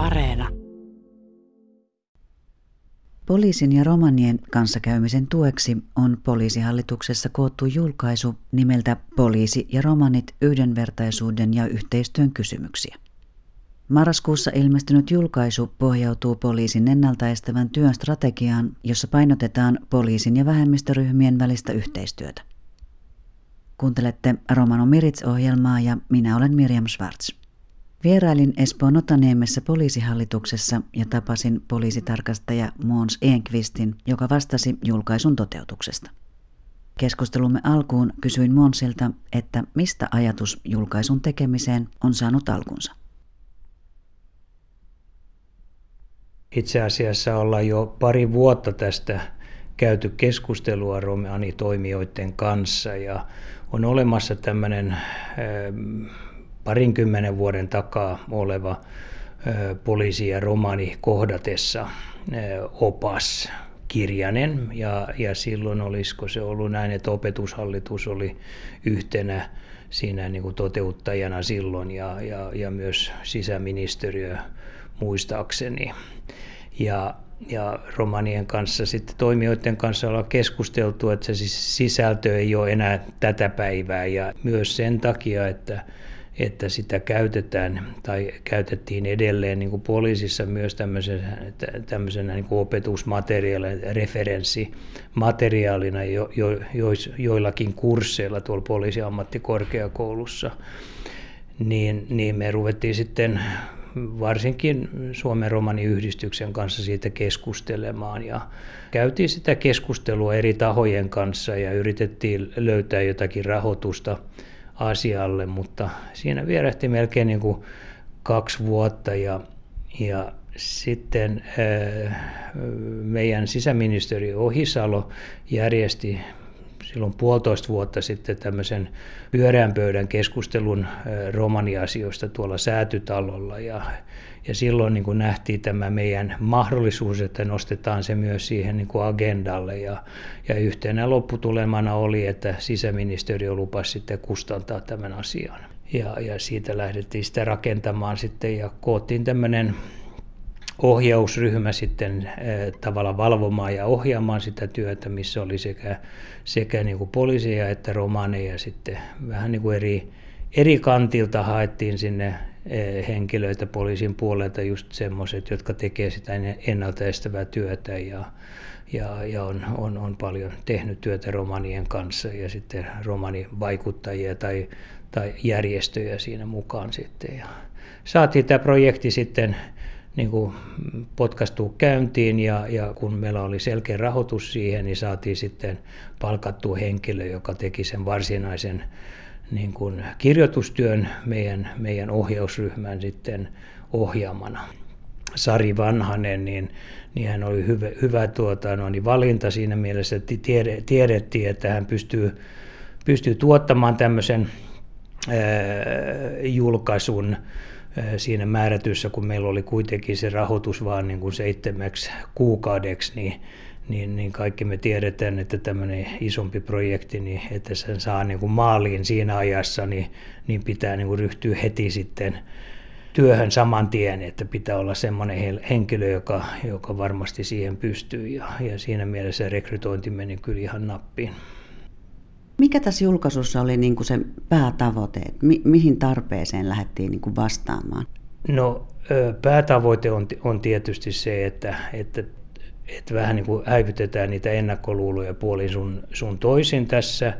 Areena. Poliisin ja romanien kanssakäymisen tueksi on poliisihallituksessa koottu julkaisu nimeltä Poliisi ja romanit yhdenvertaisuuden ja yhteistyön kysymyksiä. Marraskuussa ilmestynyt julkaisu pohjautuu poliisin ennaltaestävän työn strategiaan, jossa painotetaan poliisin ja vähemmistöryhmien välistä yhteistyötä. Kuuntelette Romano Mirits-ohjelmaa ja minä olen Miriam Schwartz. Vierailin Espoon Otaniemessä poliisihallituksessa ja tapasin poliisitarkastaja Mons Enqvistin, joka vastasi julkaisun toteutuksesta. Keskustelumme alkuun kysyin Monsilta, että mistä ajatus julkaisun tekemiseen on saanut alkunsa. Itse asiassa ollaan jo pari vuotta tästä käyty keskustelua romanitoimijoiden kanssa ja on olemassa tämmöinen parinkymmenen vuoden takaa oleva poliisi ja romani kohdatessa opas kirjanen ja, ja silloin olisiko se ollut näin, että opetushallitus oli yhtenä siinä niin kuin toteuttajana silloin ja, ja, ja myös sisäministeriö muistaakseni. Ja, ja romanien kanssa sitten toimijoiden kanssa ollaan keskusteltu, että se siis sisältö ei ole enää tätä päivää ja myös sen takia, että että sitä käytetään tai käytettiin edelleen niin kuin poliisissa myös tämmöisenä, tämmöisenä niin kuin opetusmateriaalina, referenssimateriaalina jo, jo, jo, joillakin kursseilla tuolla poliisiammattikorkeakoulussa, niin, niin me ruvettiin sitten varsinkin Suomen romaniyhdistyksen kanssa siitä keskustelemaan ja käytiin sitä keskustelua eri tahojen kanssa ja yritettiin löytää jotakin rahoitusta asialle, mutta siinä vierähti melkein niin kuin kaksi vuotta ja, ja sitten meidän sisäministeri Ohisalo järjesti silloin puolitoista vuotta sitten tämmöisen pyöreän pöydän keskustelun romaniasioista tuolla säätytalolla ja, ja silloin niin kuin nähtiin tämä meidän mahdollisuus, että nostetaan se myös siihen niin kuin agendalle ja, ja yhtenä lopputulemana oli, että sisäministeriö lupasi sitten kustantaa tämän asian. Ja, ja siitä lähdettiin sitä rakentamaan sitten ja koottiin tämmöinen ohjausryhmä sitten eh, tavalla valvomaan ja ohjaamaan sitä työtä, missä oli sekä, sekä niin kuin poliisia että romaneja sitten vähän niin kuin eri, eri kantilta haettiin sinne eh, henkilöitä poliisin puolelta, just semmoiset, jotka tekee sitä ennaltaestävää työtä ja, ja, ja on, on, on, paljon tehnyt työtä romanien kanssa ja sitten romanivaikuttajia tai, tai järjestöjä siinä mukaan sitten. Ja saatiin tämä projekti sitten niin kuin potkastua käyntiin ja, ja kun meillä oli selkeä rahoitus siihen, niin saatiin sitten palkattua henkilö, joka teki sen varsinaisen niin kuin kirjoitustyön meidän, meidän ohjausryhmän sitten ohjaamana. Sari Vanhanen, niin, niin hän oli hyvä, hyvä tuota, no, niin valinta siinä mielessä, että tiedettiin, että hän pystyy, pystyy tuottamaan tämmöisen ää, julkaisun, siinä määrätyssä, kun meillä oli kuitenkin se rahoitus vaan niin kuin seitsemäksi kuukaudeksi, niin, niin, niin kaikki me tiedetään, että tämmöinen isompi projekti, niin että sen saa niin kuin maaliin siinä ajassa, niin, niin pitää niin kuin ryhtyä heti sitten työhön saman tien, että pitää olla semmoinen henkilö, joka, joka varmasti siihen pystyy ja, ja siinä mielessä rekrytointi meni kyllä ihan nappiin. Mikä tässä julkaisussa oli niin kuin se päätavoite? Mi- mihin tarpeeseen lähdettiin niin kuin vastaamaan? No päätavoite on, on tietysti se, että, että, että vähän niin kuin häivytetään niitä ennakkoluuloja puolin sun, sun toisin tässä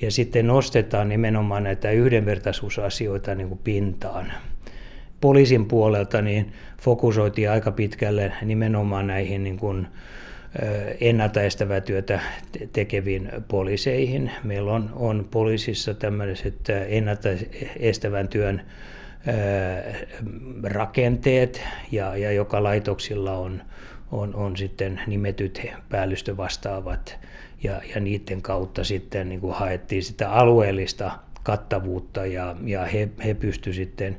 ja sitten nostetaan nimenomaan näitä yhdenvertaisuusasioita niin kuin pintaan. Poliisin puolelta niin fokusoitiin aika pitkälle nimenomaan näihin niin kuin, ennaltaestävää työtä tekeviin poliiseihin. Meillä on, on poliisissa tämmöiset ennaltaestävän työn rakenteet ja, ja joka laitoksilla on, on, on sitten nimetyt päällystövastaavat ja, ja niiden kautta sitten niin kuin haettiin sitä alueellista kattavuutta ja, ja he, he pystyivät sitten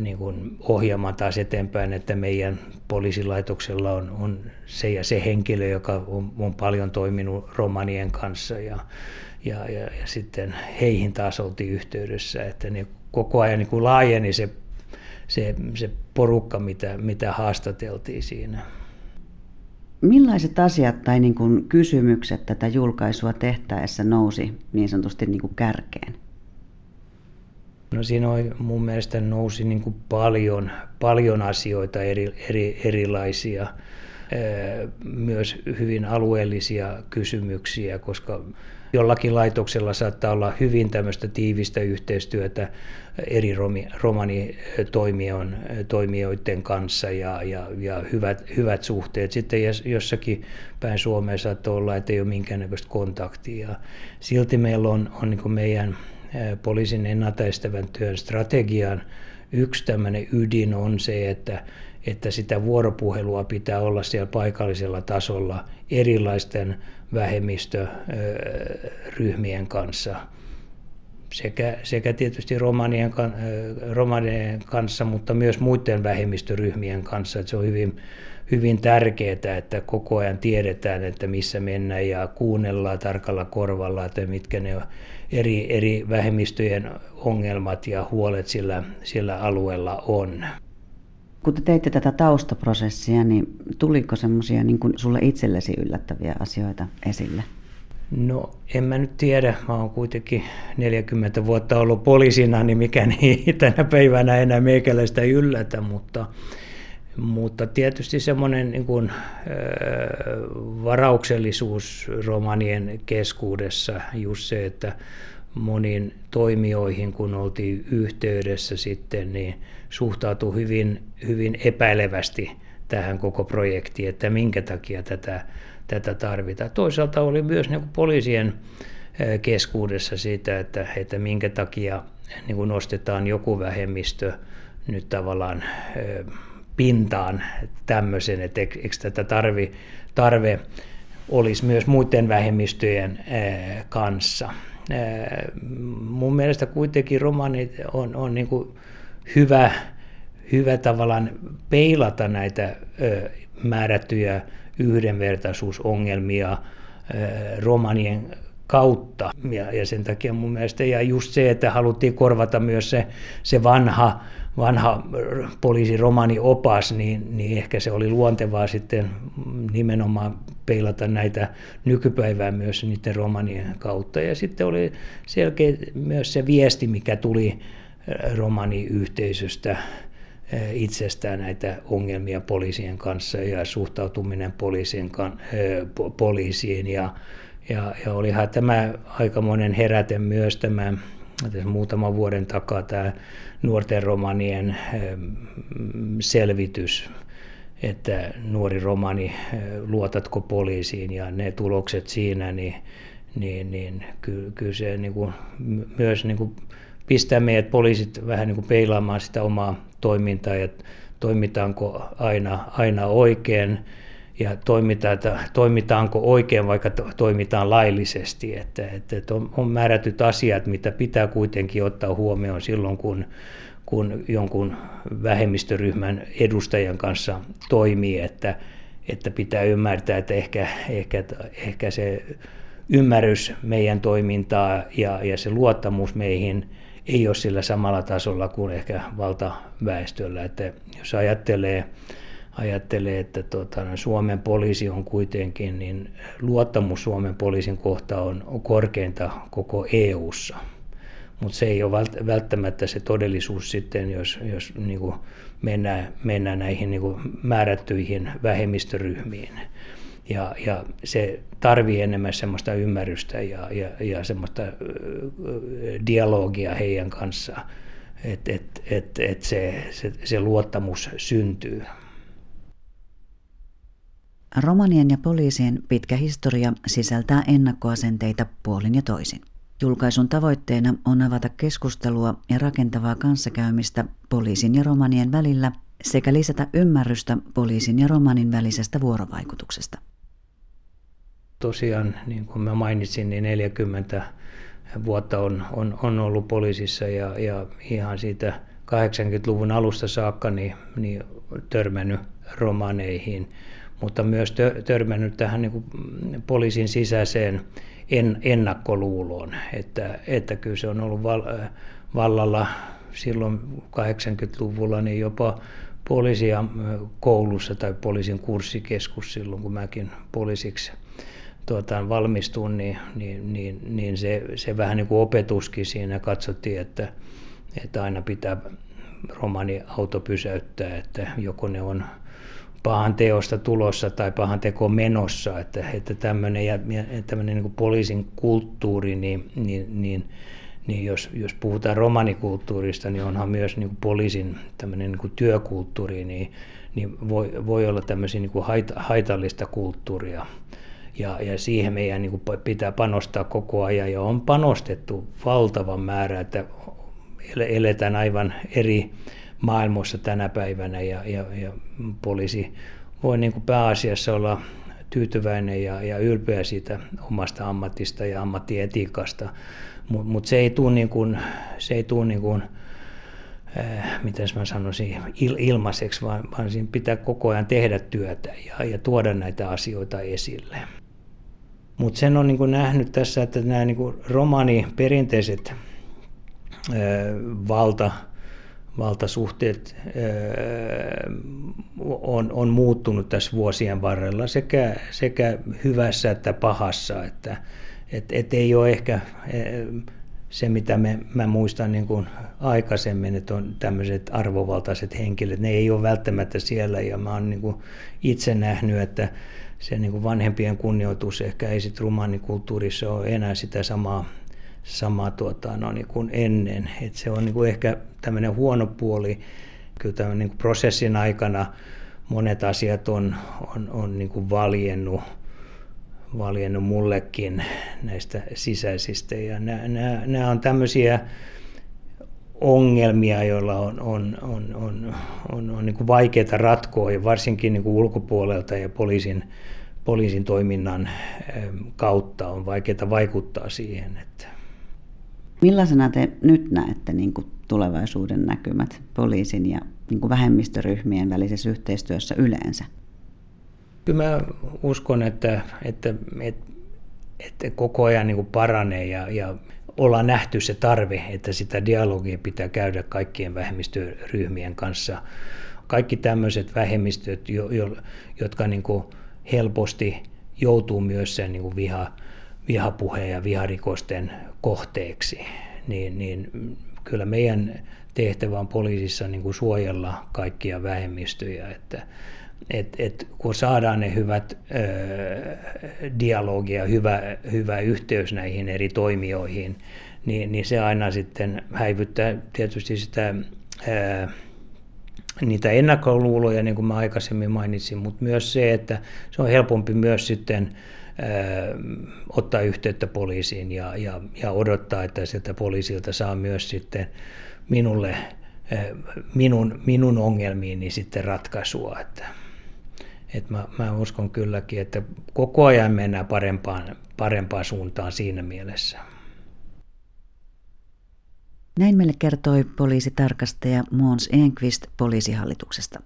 niin kuin ohjaamaan taas eteenpäin, että meidän poliisilaitoksella on, on se ja se henkilö, joka on, on paljon toiminut romanien kanssa ja, ja, ja, ja sitten heihin taas oltiin yhteydessä, että ne koko ajan niin kuin laajeni se, se, se porukka, mitä, mitä haastateltiin siinä. Millaiset asiat tai niin kuin kysymykset tätä julkaisua tehtäessä nousi niin sanotusti niin kuin kärkeen? No siinä oli, mun mielestä nousi niin kuin paljon, paljon asioita eri, eri, erilaisia, myös hyvin alueellisia kysymyksiä, koska jollakin laitoksella saattaa olla hyvin tämmöistä tiivistä yhteistyötä eri romanitoimijoiden kanssa ja, ja, ja hyvät, hyvät suhteet. Sitten jossakin päin Suomea saattaa olla, että ei ole minkäännäköistä kontaktia. Silti meillä on, on niin meidän poliisin ennaltaestävän työn strategian yksi tämmöinen ydin on se, että, että sitä vuoropuhelua pitää olla siellä paikallisella tasolla erilaisten vähemmistöryhmien kanssa sekä, sekä tietysti romanien, romanien kanssa, mutta myös muiden vähemmistöryhmien kanssa. Että se on hyvin, hyvin tärkeää, että koko ajan tiedetään, että missä mennään ja kuunnellaan tarkalla korvalla, että mitkä ne eri, eri vähemmistöjen ongelmat ja huolet sillä, sillä alueella on. Kun te teitte tätä taustaprosessia, niin tuliko semmoisia niin sulle itsellesi yllättäviä asioita esille? No en mä nyt tiedä, mä oon kuitenkin 40 vuotta ollut poliisina, niin mikä niin tänä päivänä enää meikäläistä yllätä, mutta, mutta tietysti semmoinen niin kuin, varauksellisuus romanien keskuudessa, just se, että moniin toimijoihin, kun oltiin yhteydessä sitten, niin suhtautui hyvin, hyvin epäilevästi tähän koko projektiin, että minkä takia tätä, tätä tarvitaan. Toisaalta oli myös niin kuin poliisien keskuudessa siitä, että, että minkä takia niin kuin nostetaan joku vähemmistö nyt tavallaan pintaan tämmöisen, että eikö tätä tarvi, tarve olisi myös muiden vähemmistöjen kanssa. Mun mielestä kuitenkin romanit on, on niin kuin hyvä, hyvä tavallaan peilata näitä määrättyjä yhdenvertaisuusongelmia romanien kautta. Ja, ja sen takia mun mielestä, ja just se, että haluttiin korvata myös se, se vanha vanha poliisiromani opas, niin, niin ehkä se oli luontevaa sitten nimenomaan peilata näitä nykypäivää myös niiden romanien kautta. Ja sitten oli selkeä myös se viesti, mikä tuli äh, romaniyhteisöstä äh, itsestään näitä ongelmia poliisien kanssa ja suhtautuminen poliisien, äh, poliisiin. Ja, ja, ja olihan tämä aikamoinen heräte myös tämä muutaman vuoden takaa tämä nuorten romanien selvitys, että nuori romani, eh, luotatko poliisiin ja ne tulokset siinä, niin, niin, niin kyllä, kyllä se niin kuin, myös niin kuin pistää meidät poliisit vähän niin kuin peilaamaan sitä omaa toimintaa ja toimitaanko aina, aina oikein ja toimitaan, toimitaanko oikein, vaikka toimitaan laillisesti. Että, että on, on määrätyt asiat, mitä pitää kuitenkin ottaa huomioon silloin, kun, kun jonkun vähemmistöryhmän edustajan kanssa toimii, että, että pitää ymmärtää, että ehkä, ehkä, ehkä se ymmärrys meidän toimintaa ja, ja se luottamus meihin ei ole sillä samalla tasolla kuin ehkä valtaväestöllä. Että jos ajattelee ajattelee, että tuota, Suomen poliisi on kuitenkin, niin luottamus Suomen poliisin kohta on korkeinta koko EU:ssa. Mutta se ei ole välttämättä se todellisuus sitten, jos, jos niin kuin mennään, mennään näihin niin kuin määrättyihin vähemmistöryhmiin. Ja, ja se tarvii enemmän semmoista ymmärrystä ja, ja, ja semmoista dialogia heidän kanssaan, että et, et, et se, se, se luottamus syntyy. Romanien ja poliisien pitkä historia sisältää ennakkoasenteita puolin ja toisin. Julkaisun tavoitteena on avata keskustelua ja rakentavaa kanssakäymistä poliisin ja romanien välillä sekä lisätä ymmärrystä poliisin ja romanin välisestä vuorovaikutuksesta. Tosiaan, niin kuin mä mainitsin, niin 40 vuotta on, on, on ollut poliisissa ja, ja ihan siitä 80-luvun alusta saakka niin, niin törmännyt romaneihin – mutta myös törmännyt tähän niin kuin poliisin sisäiseen en, ennakkoluuloon, että, että kyllä se on ollut val, vallalla silloin 80-luvulla niin jopa poliisia koulussa tai poliisin kurssikeskus silloin, kun mäkin poliisiksi tuota, valmistuin, niin, niin, niin, niin se, se vähän niin kuin opetuskin siinä katsottiin, että, että aina pitää romani-auto pysäyttää, että joko ne on pahan teosta tulossa tai pahan teko menossa, että, että tämmöinen, ja, tämmöinen niin poliisin kulttuuri, niin, niin, niin, niin jos, jos puhutaan romanikulttuurista, niin onhan myös niin poliisin tämmöinen niin työkulttuuri, niin, niin voi, voi olla tämmöisiä niin kuin haitallista kulttuuria. Ja, ja siihen meidän niin pitää panostaa koko ajan ja on panostettu valtavan määrä, että eletään aivan eri maailmassa tänä päivänä ja, ja, ja poliisi voi niin kuin pääasiassa olla tyytyväinen ja, ja ylpeä siitä omasta ammatista ja ammattietiikasta, mutta mut se ei tule niin kuin, se ei tule niin kuin, äh, miten mä sanoisin, il, ilmaiseksi, vaan, vaan siinä pitää koko ajan tehdä työtä ja, ja tuoda näitä asioita esille. Mutta sen on niin kuin nähnyt tässä, että nämä niin romani perinteiset valta, valtasuhteet on, on muuttunut tässä vuosien varrella sekä, sekä hyvässä että pahassa, että et, et ei ole ehkä se, mitä me, mä muistan niin kuin aikaisemmin, että on tämmöiset arvovaltaiset henkilöt, ne ei ole välttämättä siellä ja mä oon niin kuin itse nähnyt, että se niin kuin vanhempien kunnioitus ehkä ei sitten rumanikulttuurissa ole enää sitä samaa sama tuota, no, niin kuin ennen. Et se on niin kuin ehkä tämmöinen huono puoli. Kyllä tämän niin kuin prosessin aikana monet asiat on, on, on niin kuin valjennut, valjennut mullekin näistä sisäisistä. Ja nämä, nämä, nämä on tämmöisiä ongelmia, joilla on, on, on, on, on, on niin kuin vaikeita ratkoa, ja varsinkin niin kuin ulkopuolelta ja poliisin, poliisin toiminnan kautta on vaikeaa vaikuttaa siihen. Että Millaisena te nyt näette niin kuin tulevaisuuden näkymät poliisin ja niin kuin vähemmistöryhmien välisessä yhteistyössä yleensä? Kyllä mä uskon, että, että, että, että koko ajan niin kuin paranee ja, ja ollaan nähty se tarve, että sitä dialogia pitää käydä kaikkien vähemmistöryhmien kanssa. Kaikki tämmöiset vähemmistöt, jo, jo, jotka niin kuin helposti joutuu myös sen niin kuin viha, vihapuheen ja viharikosten kohteeksi, niin, niin kyllä meidän tehtävä on poliisissa niin kuin suojella kaikkia vähemmistöjä, että et, et, kun saadaan ne hyvät ö, dialogia, hyvä, hyvä yhteys näihin eri toimijoihin, niin, niin se aina sitten häivyttää tietysti sitä, ö, niitä ennakkoluuloja, niin kuin mä aikaisemmin mainitsin, mutta myös se, että se on helpompi myös sitten ottaa yhteyttä poliisiin ja, ja, ja odottaa, että sieltä poliisilta saa myös sitten minulle, minun, minun ongelmiini sitten ratkaisua. Että, että mä, mä uskon kylläkin, että koko ajan mennään parempaan, parempaan suuntaan siinä mielessä. Näin meille kertoi poliisitarkastaja Mons Enqvist poliisihallituksesta.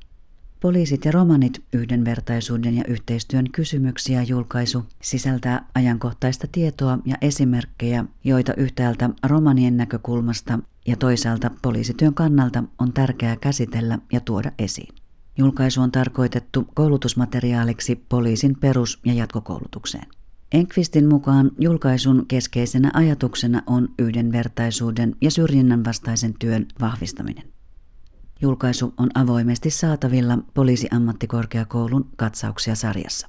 Poliisit ja romanit yhdenvertaisuuden ja yhteistyön kysymyksiä julkaisu sisältää ajankohtaista tietoa ja esimerkkejä, joita yhtäältä romanien näkökulmasta ja toisaalta poliisityön kannalta on tärkeää käsitellä ja tuoda esiin. Julkaisu on tarkoitettu koulutusmateriaaliksi poliisin perus- ja jatkokoulutukseen. Enkvistin mukaan julkaisun keskeisenä ajatuksena on yhdenvertaisuuden ja syrjinnän vastaisen työn vahvistaminen. Julkaisu on avoimesti saatavilla poliisiammattikorkeakoulun katsauksia sarjassa.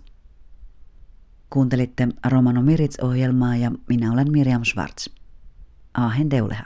Kuuntelitte Romano Mirits-ohjelmaa ja minä olen Miriam Schwartz. Ahen deuleha.